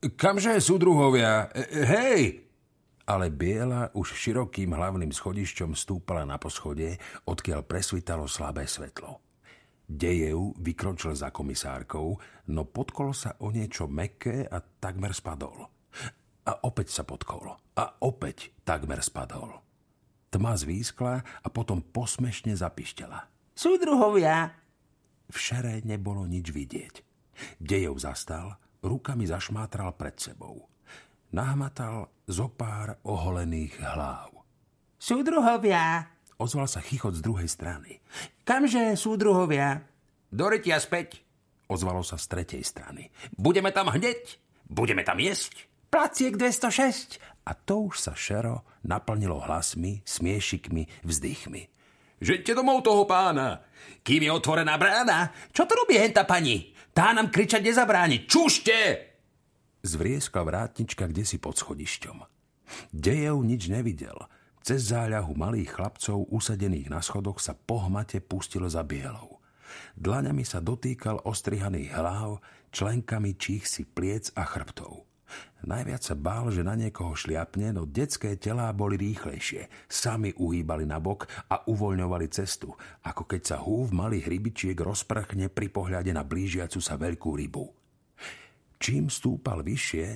Kamže, súdruhovia? E, e, hej! Ale Biela už širokým hlavným schodišťom stúpala na poschode, odkiaľ presvitalo slabé svetlo. Dejev vykročil za komisárkou, no podkol sa o niečo meké a takmer spadol. A opäť sa podkol. A opäť takmer spadol. Tma zvýskla a potom posmešne zapištela. Súdruhovia! V šere nebolo nič vidieť. Dejov zastal, rukami zašmátral pred sebou. Nahmatal zo pár oholených hlav. Súdruhovia! Ozval sa chichot z druhej strany. Kamže, súdruhovia? Do retia späť, ozvalo sa z tretej strany. Budeme tam hneď, budeme tam jesť. Placiek 206. A to už sa šero naplnilo hlasmi, smiešikmi, vzdychmi. Žeďte domov toho pána, kým je otvorená brána. Čo to robí henta pani? Tá nám kričať nezabráni. Čušte! Zvrieskla vrátnička kde si pod schodišťom. Dejev nič nevidel – cez záľahu malých chlapcov usadených na schodoch sa pohmate pustil za bielou. Dlaňami sa dotýkal ostrihaných hlav, členkami čích si pliec a chrbtov. Najviac sa bál, že na niekoho šliapne, no detské telá boli rýchlejšie. Sami uhýbali na bok a uvoľňovali cestu, ako keď sa húv malých rybičiek rozprchne pri pohľade na blížiacu sa veľkú rybu. Čím stúpal vyššie,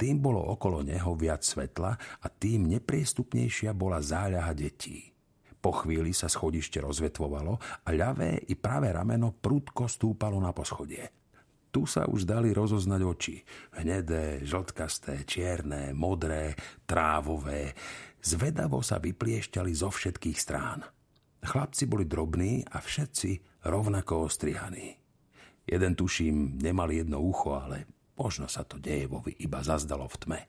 tým bolo okolo neho viac svetla a tým nepriestupnejšia bola záľaha detí. Po chvíli sa schodište rozvetvovalo a ľavé i pravé rameno prudko stúpalo na poschodie. Tu sa už dali rozoznať oči. Hnedé, žltkasté, čierne, modré, trávové. Zvedavo sa vypliešťali zo všetkých strán. Chlapci boli drobní a všetci rovnako ostrihaní. Jeden tuším nemal jedno ucho, ale Možno sa to Dejevovi iba zazdalo v tme.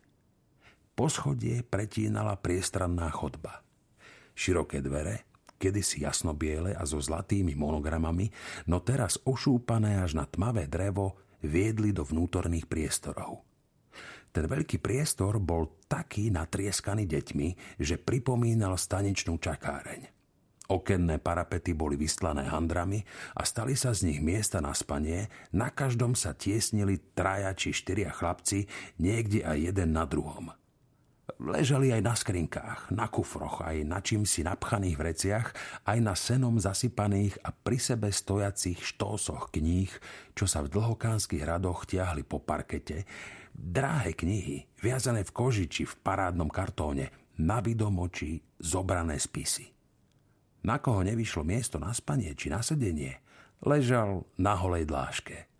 Poschodie pretínala priestranná chodba. Široké dvere, kedysi jasnobiele a so zlatými monogramami, no teraz ošúpané až na tmavé drevo, viedli do vnútorných priestorov. Ten veľký priestor bol taký natrieskaný deťmi, že pripomínal staničnú čakáreň. Okenné parapety boli vystlané handrami a stali sa z nich miesta na spanie, na každom sa tiesnili traja či štyria chlapci, niekde aj jeden na druhom. Ležali aj na skrinkách, na kufroch, aj na čím si napchaných vreciach, aj na senom zasypaných a pri sebe stojacích štósoch kníh, čo sa v dlhokánskych radoch tiahli po parkete, dráhe knihy, viazané v koži či v parádnom kartóne, na vidomoči zobrané spisy. Na koho nevyšlo miesto na spanie či na sedenie, ležal na holej dláške.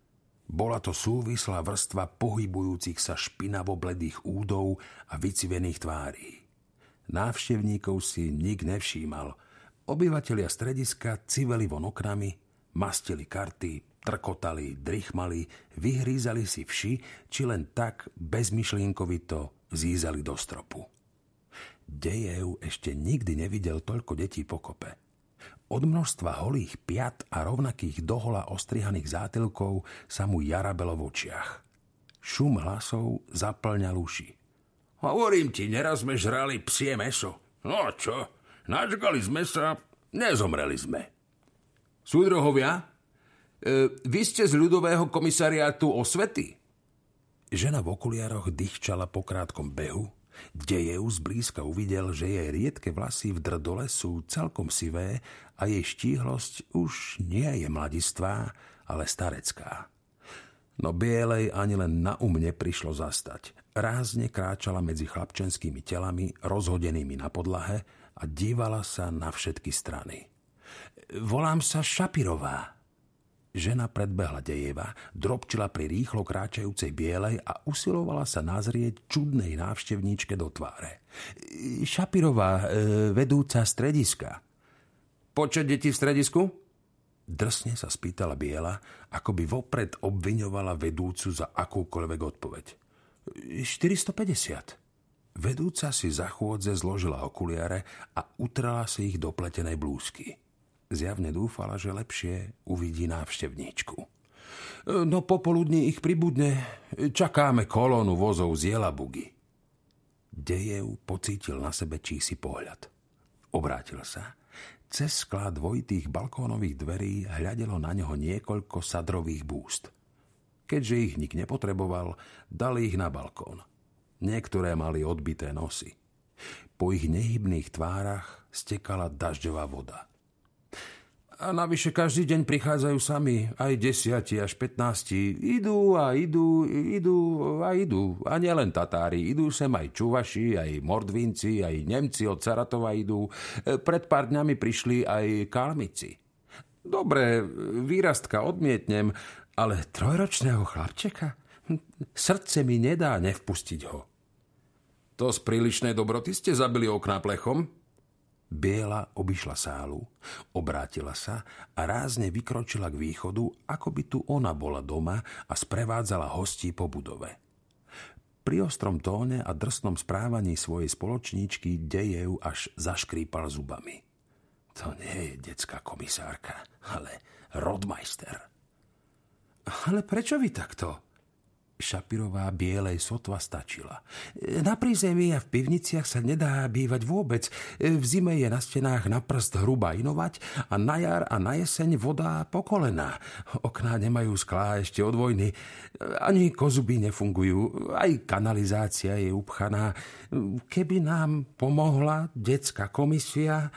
Bola to súvislá vrstva pohybujúcich sa špinavo-bledých údov a vycivených tvárí. Návštevníkov si nik nevšímal. Obyvatelia strediska civeli von oknami, mastili karty, trkotali, drichmali, vyhrízali si vši, či len tak bezmyšlienkovito zízali do stropu. Dejev ešte nikdy nevidel toľko detí pokope. Od množstva holých piat a rovnakých dohola ostrihaných zátilkov sa mu jarabelo v očiach. Šum hlasov zaplňal uši. Hovorím ti, neraz sme žrali psie meso. No čo, načkali sme sa, nezomreli sme. Súdrohovia, e, vy ste z ľudového komisariátu osvety? Žena v okuliároch dýchčala po krátkom behu, Dejev zblízka uvidel, že jej riedke vlasy v drdole sú celkom sivé a jej štíhlosť už nie je mladistvá, ale starecká. No bielej ani len na um neprišlo zastať. Rázne kráčala medzi chlapčenskými telami, rozhodenými na podlahe a dívala sa na všetky strany. Volám sa Šapirová, Žena predbehla Dejeva, drobčila pri rýchlo kráčajúcej bielej a usilovala sa nazrieť čudnej návštevníčke do tváre. Šapirová, e, vedúca strediska. Počet detí v stredisku? Drsne sa spýtala Biela, ako by vopred obviňovala vedúcu za akúkoľvek odpoveď. 450. Vedúca si za chôdze zložila okuliare a utrala si ich do pletenej blúzky. Zjavne dúfala, že lepšie uvidí návštevníčku. No popoludní ich pribudne. Čakáme kolónu vozov z Jelabugy. Dejev pocítil na sebe čísi pohľad. Obrátil sa. Cez sklá dvojitých balkónových dverí hľadelo na neho niekoľko sadrových búst. Keďže ich nik nepotreboval, dali ich na balkón. Niektoré mali odbité nosy. Po ich nehybných tvárach stekala dažďová voda. A navyše každý deň prichádzajú sami, aj desiati až 15. Idú a idú, idú a idú. A nielen Tatári, idú sem aj Čuvaši, aj Mordvinci, aj Nemci od Saratova idú. Pred pár dňami prišli aj Kalmici. Dobre, výrastka odmietnem, ale trojročného chlapčeka? Srdce mi nedá nevpustiť ho. To z prílišnej dobroty ste zabili okná plechom? Biela obišla sálu, obrátila sa a rázne vykročila k východu, ako by tu ona bola doma a sprevádzala hostí po budove. Pri ostrom tóne a drsnom správaní svojej spoločníčky Dejev až zaškrípal zubami. To nie je detská komisárka, ale rodmajster. Ale prečo vy takto? Šapirová bielej sotva stačila. Na prízemí a v pivniciach sa nedá bývať vôbec. V zime je na stenách na prst hruba inovať a na jar a na jeseň voda po kolena. Okná nemajú sklá ešte od vojny. Ani kozuby nefungujú. Aj kanalizácia je upchaná. Keby nám pomohla detská komisia...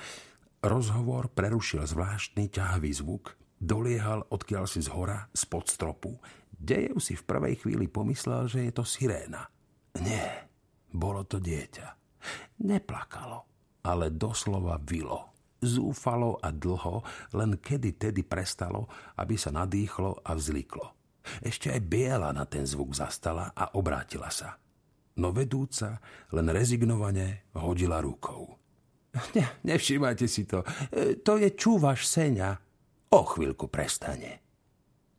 Rozhovor prerušil zvláštny ťahavý zvuk. Doliehal odkiaľ si z hora, spod stropu. Dejev si v prvej chvíli pomyslel, že je to siréna. Nie, bolo to dieťa. Neplakalo, ale doslova vilo. Zúfalo a dlho, len kedy tedy prestalo, aby sa nadýchlo a vzliklo. Ešte aj Biela na ten zvuk zastala a obrátila sa. No vedúca len rezignovane hodila rukou. Ne, nevšímajte si to. E, to je čúvaš Seňa. O chvíľku prestane.